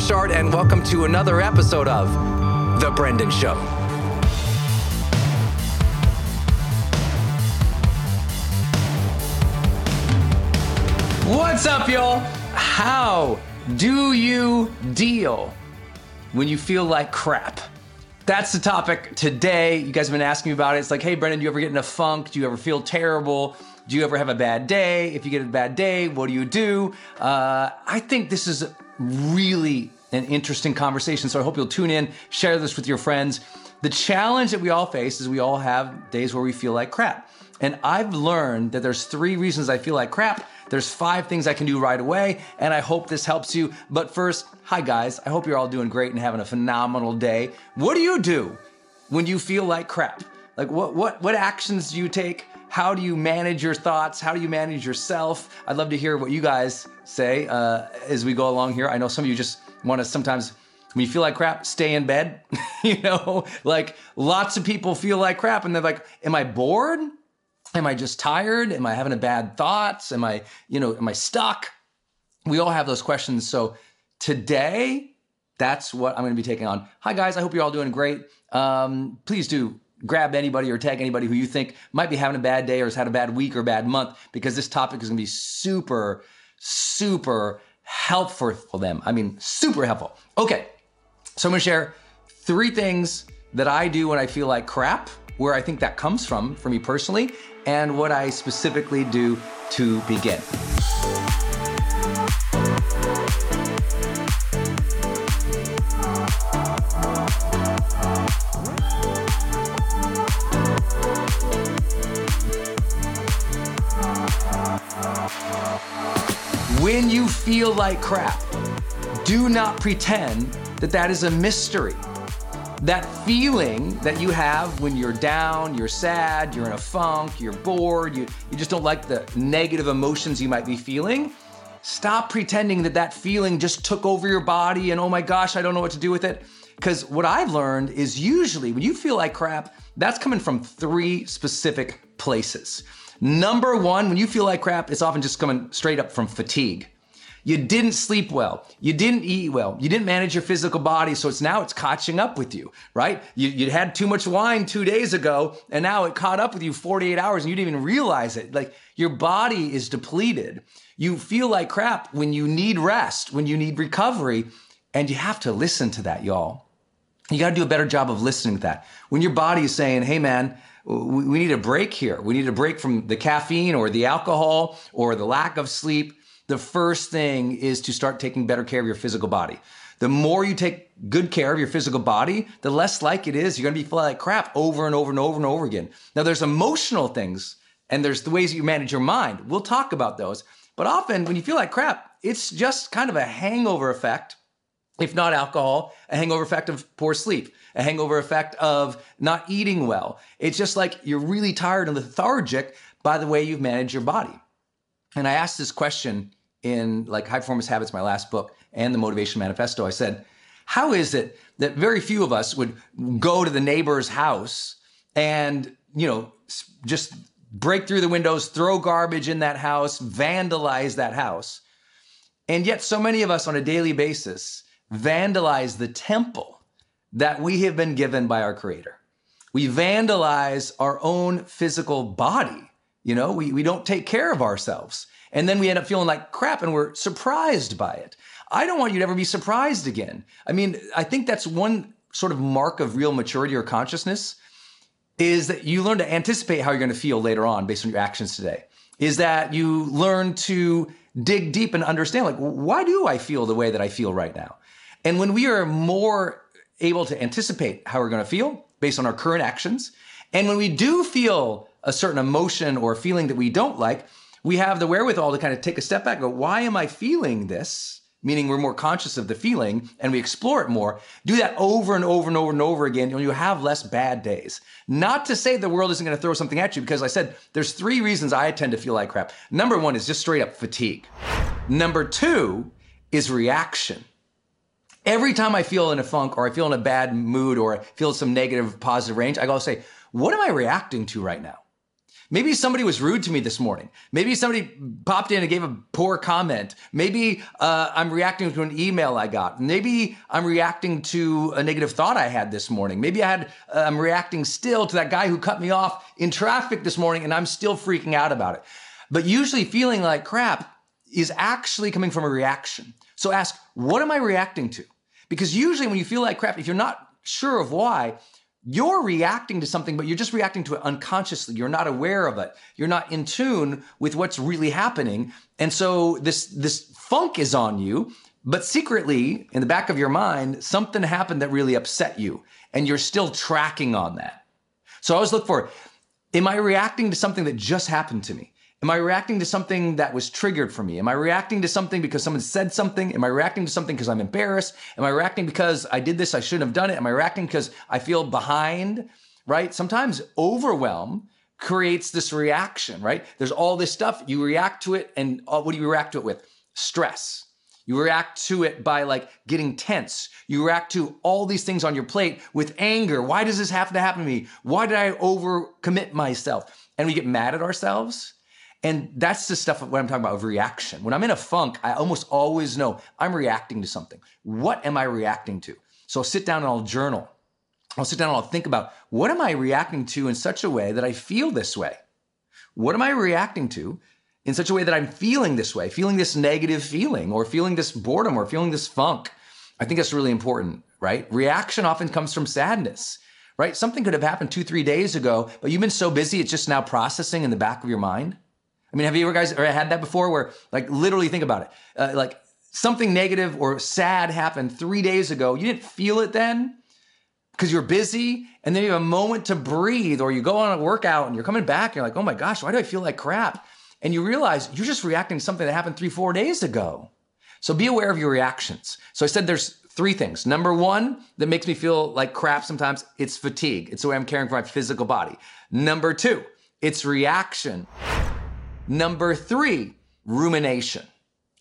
Burchard, and welcome to another episode of The Brendon Show. What's up, y'all? How do you deal when you feel like crap? That's the topic today. You guys have been asking me about it. It's like, hey, Brendon, do you ever get in a funk? Do you ever feel terrible? Do you ever have a bad day? If you get a bad day, what do you do? Uh, I think this is really an interesting conversation. So I hope you'll tune in, share this with your friends. The challenge that we all face is we all have days where we feel like crap. And I've learned that there's three reasons I feel like crap. There's five things I can do right away, and I hope this helps you. But first, hi guys. I hope you're all doing great and having a phenomenal day. What do you do when you feel like crap? Like what what what actions do you take? How do you manage your thoughts? How do you manage yourself? I'd love to hear what you guys say uh, as we go along here. I know some of you just want to sometimes, when you feel like crap, stay in bed. you know, like lots of people feel like crap and they're like, Am I bored? Am I just tired? Am I having a bad thoughts? Am I, you know, am I stuck? We all have those questions. So today, That's what I'm going to be taking on. Hi, guys. I hope you're all doing great. Um, please do grab anybody or tag anybody who you think might be having a bad day or has had a bad week or bad month because this topic is going to be super, super helpful for them. I mean, super helpful. Okay. So I'm to share three things that I do when I feel like crap, where I think that comes from for me personally, and what I specifically do to begin. When you feel like crap, do not pretend that that is a mystery. That feeling that you have when you're down, you're sad, you're in a funk, you're bored, you, you just don't like the negative emotions you might be feeling, stop pretending that that feeling just took over your body and oh my gosh, I don't know what to do with it. Because what I've learned is usually when you feel like crap, that's coming from three specific places. Number one, when you feel like crap, it's often just coming straight up from fatigue. You didn't sleep well. You didn't eat well. You didn't manage your physical body. So it's now it's catching up with you, right? You, you had too much wine two days ago and now it caught up with you 48 hours and you didn't even realize it. Like your body is depleted. You feel like crap when you need rest, when you need recovery. And you have to listen to that, y'all. You got to do a better job of listening to that. When your body is saying, hey, man, we need a break here. We need a break from the caffeine or the alcohol or the lack of sleep the first thing is to start taking better care of your physical body. The more you take good care of your physical body, the less like it is you're going to be feeling like crap over and over and over and over again. Now, there's emotional things and there's the ways that you manage your mind. We'll talk about those. But often when you feel like crap, it's just kind of a hangover effect, if not alcohol, a hangover effect of poor sleep, a hangover effect of not eating well. It's just like you're really tired and lethargic by the way you've managed your body. And I asked this question in like High Performance Habits, my last book, and the Motivation Manifesto, I said, how is it that very few of us would go to the neighbor's house and, you know, just break through the windows, throw garbage in that house, vandalize that house. And yet, so many of us on a daily basis vandalize the temple that we have been given by our Creator. We vandalize our own physical body. You know, we, we don't take care of ourselves. And then we end up feeling like crap and we're surprised by it. I don't want you to ever be surprised again. I mean, I think that's one sort of mark of real maturity or consciousness is that you learn to anticipate how you're going to feel later on based on your actions today. Is that you learn to dig deep and understand, like, why do I feel the way that I feel right now? And when we are more able to anticipate how we're going to feel based on our current actions, and when we do feel a certain emotion or feeling that we don't like, we have the wherewithal to kind of take a step back and go, why am I feeling this? Meaning we're more conscious of the feeling and we explore it more. Do that over and over and over and over again, and you have less bad days. Not to say the world isn't going to throw something at you, because I said there's three reasons I tend to feel like crap. Number one is just straight up fatigue. Number two is reaction. Every time I feel in a funk or I feel in a bad mood or I feel some negative positive range, I go say, what am I reacting to right now? Maybe somebody was rude to me this morning. Maybe somebody popped in and gave a poor comment. Maybe uh, I'm reacting to an email I got. Maybe I'm reacting to a negative thought I had this morning. Maybe I had uh, I'm reacting still to that guy who cut me off in traffic this morning, and I'm still freaking out about it. But usually, feeling like crap is actually coming from a reaction. So ask, what am I reacting to? Because usually, when you feel like crap, if you're not sure of why, you're reacting to something, but you're just reacting to it unconsciously. You're not aware of it. You're not in tune with what's really happening. And so this, this funk is on you, but secretly in the back of your mind, something happened that really upset you and you're still tracking on that. So I always look for, am I reacting to something that just happened to me? Am I reacting to something that was triggered for me? Am I reacting to something because someone said something? Am I reacting to something because I'm embarrassed? Am I reacting because I did this, I shouldn't have done it? Am I reacting because I feel behind? Right? Sometimes overwhelm creates this reaction, right? There's all this stuff, you react to it, and uh, what do you react to it with? Stress. You react to it by like getting tense. You react to all these things on your plate with anger. Why does this have to happen to me? Why did I overcommit myself? And we get mad at ourselves And that's the stuff of what I'm talking about of reaction. When I'm in a funk, I almost always know I'm reacting to something. What am I reacting to? So I'll sit down and I'll journal. I'll sit down and I'll think about what am I reacting to in such a way that I feel this way? What am I reacting to in such a way that I'm feeling this way, feeling this negative feeling, or feeling this boredom, or feeling this funk? I think that's really important, right? Reaction often comes from sadness, right? Something could have happened two, three days ago, but you've been so busy, it's just now processing in the back of your mind. I mean, have you ever guys ever had that before where, like, literally think about it? Uh, like, something negative or sad happened three days ago. You didn't feel it then because you're busy, and then you have a moment to breathe, or you go on a workout and you're coming back and you're like, oh my gosh, why do I feel like crap? And you realize you're just reacting to something that happened three, four days ago. So be aware of your reactions. So I said there's three things. Number one that makes me feel like crap sometimes, it's fatigue. It's the way I'm caring for my physical body. Number two, it's reaction. Number three, rumination.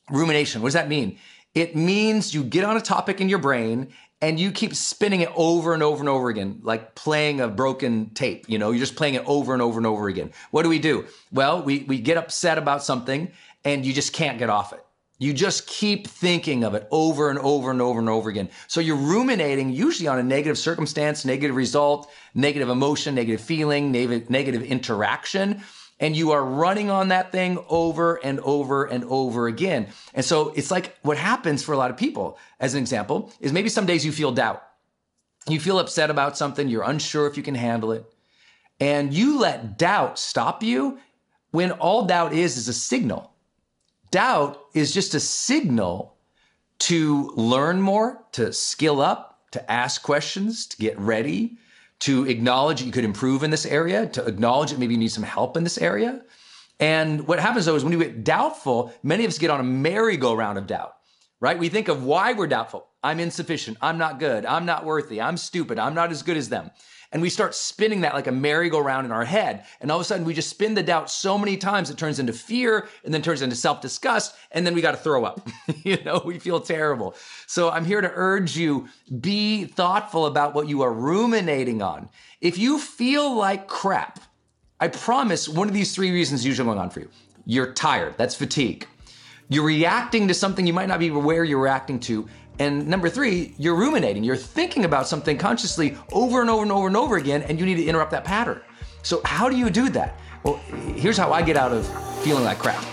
Rumination, what does that mean? It means you get on a topic in your brain and you keep spinning it over and over and over again, like playing a broken tape. You know, you're just playing it over and over and over again. What do we do? Well, we, we get upset about something and you just can't get off it. You just keep thinking of it over and over and over and over again. So you're ruminating usually on a negative circumstance, negative result, negative emotion, negative feeling, negative, negative interaction. And you are running on that thing over and over and over again. And so it's like what happens for a lot of people, as an example, is maybe some days you feel doubt. You feel upset about something, you're unsure if you can handle it. And you let doubt stop you when all doubt is is a signal Doubt is just a signal to learn more, to skill up, to ask questions, to get ready, to acknowledge that you could improve in this area, to acknowledge that maybe you need some help in this area. And what happens though is when you get doubtful, many of us get on a merry-go-round of doubt, right? We think of why we're doubtful. I'm insufficient. I'm not good. I'm not worthy. I'm stupid. I'm not as good as them. And we start spinning that like a merry-go-round in our head. And all of a sudden, we just spin the doubt so many times it turns into fear and then turns into self disgust. And then we got to throw up. you know, we feel terrible. So I'm here to urge you be thoughtful about what you are ruminating on. If you feel like crap, I promise one of these three reasons is usually going on for you. You're tired, that's fatigue. You're reacting to something you might not be aware you're reacting to, and number three, you're ruminating. You're thinking about something consciously over and over and over and over again, and you need to interrupt that pattern. So, how do you do that? Well, here's how I get out of feeling like crap.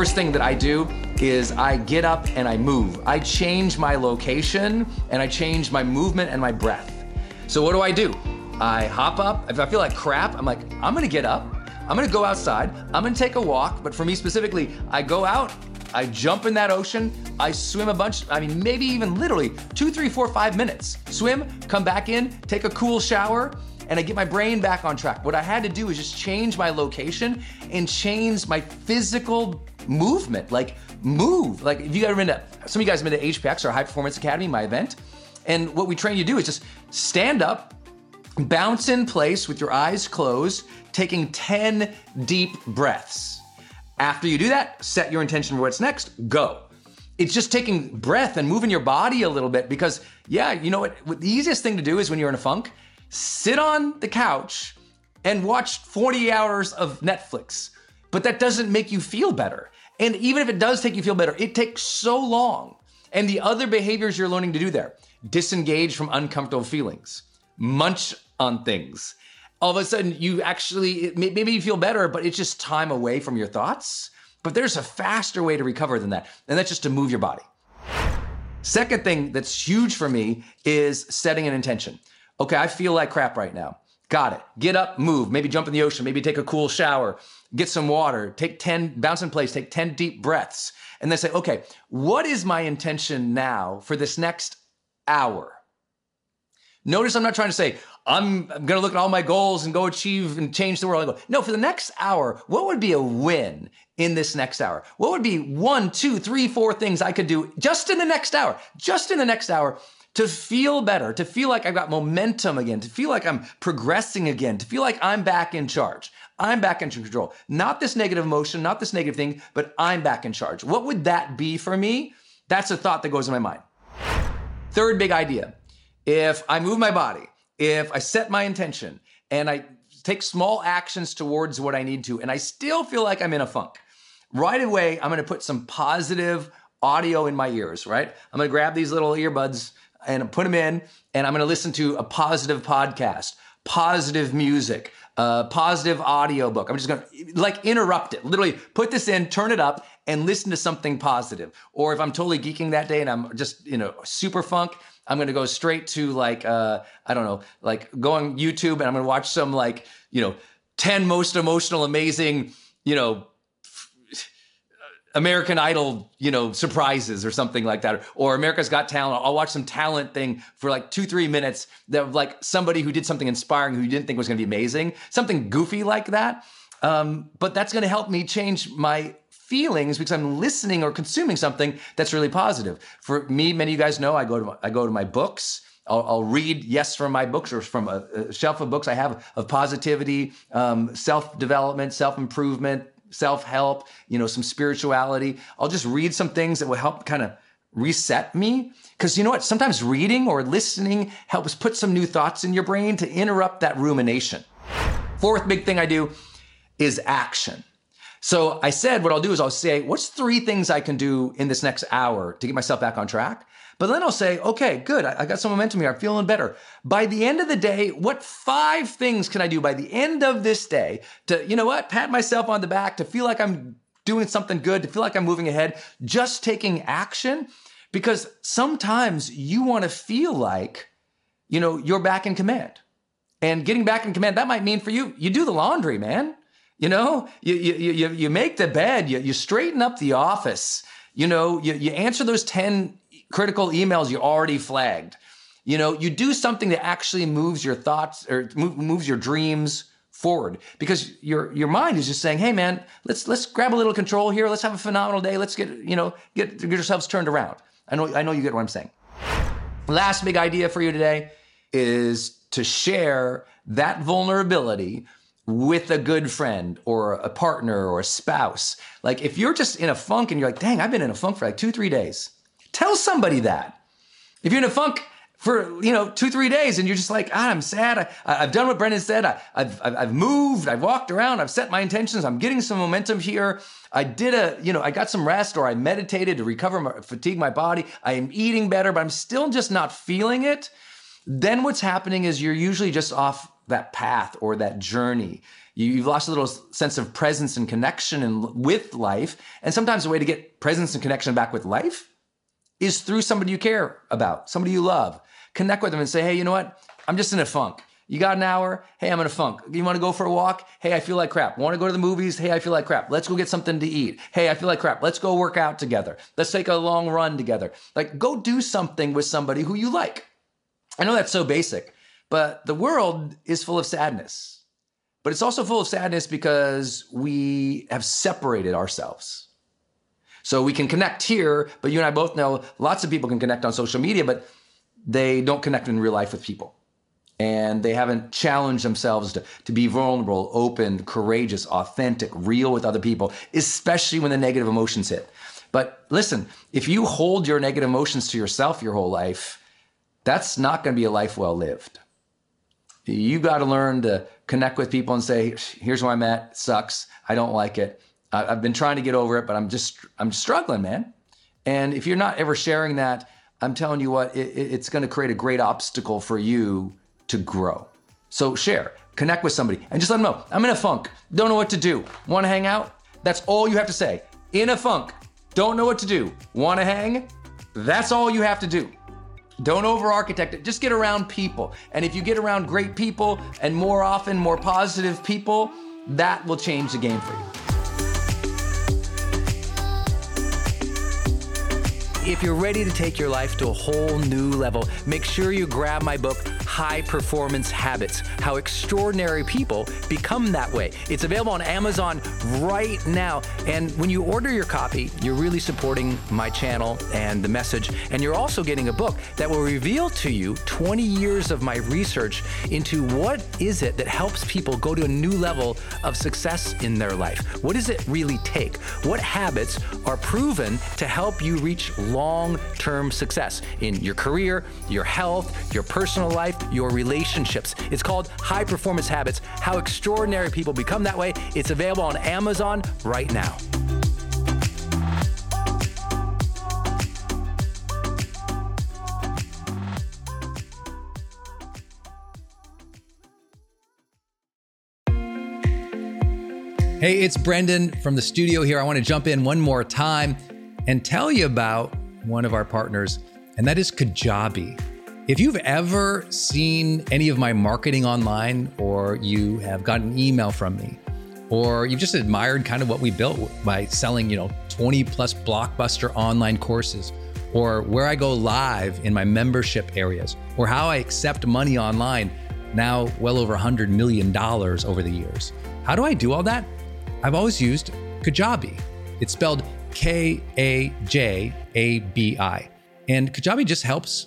First thing that I do is I get up and I move. I change my location and I change my movement and my breath. So what do I do? I hop up. If I feel like crap, I'm like, I'm gonna get up. I'm gonna go outside. I'm gonna take a walk. But for me specifically, I go out, I jump in that ocean, I swim a bunch, I mean, maybe even literally two, three, four, five minutes. Swim, come back in, take a cool shower, and I get my brain back on track. What I had to do is just change my location and change my physical movement. Like move. Like if you guys have been to some of you guys have been to HPX or High Performance Academy, my event, and what we train you to do is just stand up, bounce in place with your eyes closed, taking 10 deep breaths. After you do that, set your intention for what's next, go. It's just taking breath and moving your body a little bit because, yeah, you know what? The easiest thing to do is when you're in a funk, sit on the couch and watch 40 hours of Netflix. But that doesn't make you feel better. And even if it does take you feel better, it takes so long. And the other behaviors you're learning to do there disengage from uncomfortable feelings, munch on things. All of a sudden, you actually, maybe you feel better, but it's just time away from your thoughts. But there's a faster way to recover than that, and that's just to move your body. Second thing that's huge for me is setting an intention. Okay, I feel like crap right now. Got it. Get up, move, maybe jump in the ocean, maybe take a cool shower, get some water, take 10, bounce in place, take 10 deep breaths. And then say, okay, what is my intention now for this next hour? Notice I'm not trying to say, I'm, I'm going to look at all my goals and go achieve and change the world. I go, no, for the next hour, what would be a win in this next hour? What would be one, two, three, four things I could do just in the next hour, just in the next hour to feel better, to feel like I've got momentum again, to feel like I'm progressing again, to feel like I'm back in charge. I'm back in control. Not this negative emotion, not this negative thing, but I'm back in charge. What would that be for me? That's a thought that goes in my mind. Third big idea if I move my body, if I set my intention and I take small actions towards what I need to, and I still feel like I'm in a funk, right away, I'm gonna put some positive audio in my ears, right? I'm gonna grab these little earbuds and put them in, and I'm gonna listen to a positive podcast, positive music, uh, positive audio book. I'm just gonna like interrupt it, literally put this in, turn it up, and listen to something positive. Or if I'm totally geeking that day and I'm just, you know, super funk, I'm gonna go straight to like, uh, I don't know, like going YouTube and I'm gonna watch some like, you know, 10 most emotional, amazing, you know, American Idol, you know, surprises or something like that, or America's Got Talent. I'll watch some talent thing for like two, three minutes that like somebody who did something inspiring who you didn't think was going to be amazing, something goofy like that. Um, but that's going to help me change my feelings because I'm listening or consuming something that's really positive. For me, many of you guys know I go to my, I go to my books. I'll, I'll, read yes from my books or from a, a shelf of books I have of positivity, um, self development, self improvement, self help, you know, some spirituality. I'll just read some things that will help kind of reset me. Because you know what? Sometimes reading or listening helps put some new thoughts in your brain to interrupt that rumination. Fourth big thing I do is action. So I said, what I'll do is I'll say, what's three things I can do in this next hour to get myself back on track? But then I'll say, okay, good. I, got some momentum here. I'm feeling better. By the end of the day, what five things can I do by the end of this day to, you know what, pat myself on the back, to feel like I'm doing something good, to feel like I'm moving ahead, just taking action? Because sometimes you want to feel like, you know, you're back in command. And getting back in command, that might mean for you, you do the laundry, man. You know, you, you, you, you make the bed, you, you straighten up the office, you know, you, you answer those 10 critical emails you already flagged. You know, you do something that actually moves your thoughts or moves your dreams forward because your your mind is just saying, "Hey, man, let's let's grab a little control here. Let's have a phenomenal day. Let's get you know get get yourselves turned around." I know I know you get what I'm saying. Last big idea for you today is to share that vulnerability with a good friend or a partner or a spouse. Like if you're just in a funk and you're like, "Dang, I've been in a funk for like 2-3 days." Tell somebody that. If you're in a funk for you know two three days and you're just like ah, I'm sad. I, have done what Brendon said. I, have I've moved. I've walked around. I've set my intentions. I'm getting some momentum here. I did a you know I got some rest or I meditated to recover my fatigue my body. I am eating better, but I'm still just not feeling it. Then what's happening is you're usually just off that path or that journey. You've lost a little sense of presence and connection and with life. And sometimes the way to get presence and connection back with life is through somebody you care about, somebody you love. Connect with them and say, hey, you know what? I'm just in a funk. You got an hour? Hey, I'm in a funk. You want to go for a walk? Hey, I feel like crap. Want to go to the movies? Hey, I feel like crap. Let's go get something to eat. Hey, I feel like crap. Let's go work out together. Let's take a long run together. Like, go do something with somebody who you like. I know that's so basic, but the world is full of sadness. But it's also full of sadness because we have separated ourselves. So we can connect here, but you and I both know lots of people can connect on social media, but they don't connect in real life with people. And they haven't challenged themselves to, to be vulnerable, open, courageous, authentic, real with other people, especially when the negative emotions hit. But listen, if you hold your negative emotions to yourself your whole life, that's not going to be a life well lived. You got to learn to connect with people and say, here's where I'm at, sucks, I don't like it I've been trying to get over it, but I'm just I'm struggling, man. And if you're not ever sharing that, I'm telling you what, it, it's going to create a great obstacle for you to grow. So share, connect with somebody, and just let them know I'm in a funk, don't know what to do. Want to hang out? That's all you have to say. In a funk, don't know what to do. Want to hang? That's all you have to do. Don't over architect it. Just get around people. And if you get around great people and more often, more positive people, that will change the game for you. if you're ready to take your life to a whole new level, make sure you grab my book, High Performance Habits How Extraordinary People Become That Way. It's available on Amazon right now. And when you order your copy, you're really supporting my channel and the message. And you're also getting a book that will reveal to you 20 years of my research into what is it that helps people go to a new level of success in their life. What does it really take? What habits are proven to help you reach long term success in your career, your health, your personal life, your relationships. It's called High Performance Habits How Extraordinary People Become That Way. It's available on Amazon right now. Hey, it's Brendon from the studio here. I want to jump in one more time and tell you about one of our partners, and that is Kajabi. If you've ever seen any of my marketing online, or you have gotten an email from me, or you've just admired kind of what we built by selling, you know, 20 plus blockbuster online courses, or where I go live in my membership areas, or how I accept money online, now well over $100 million over the years. How do I do all that? I've always used Kajabi. It's spelled K A J A B I. And Kajabi just helps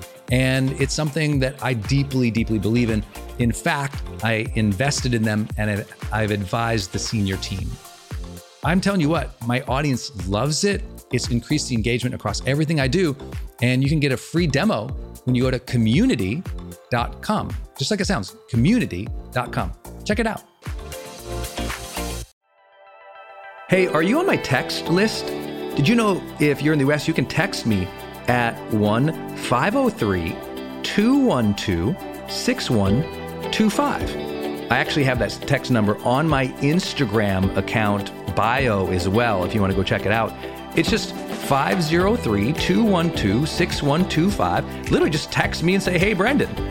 And it's something that I deeply, deeply believe in. In fact, I invested in them and I've advised the senior team. I'm telling you what, my audience loves it. It's increased the engagement across everything I do. And you can get a free demo when you go to community.com. Just like it sounds, community.com. Check it out. Hey, are you on my text list? Did you know if you're in the US, you can text me at 1 503 212 6125. I actually have that text number on my Instagram account bio as well if you want to go check it out. It's just 503 212 6125. Literally just text me and say, hey, Brendon.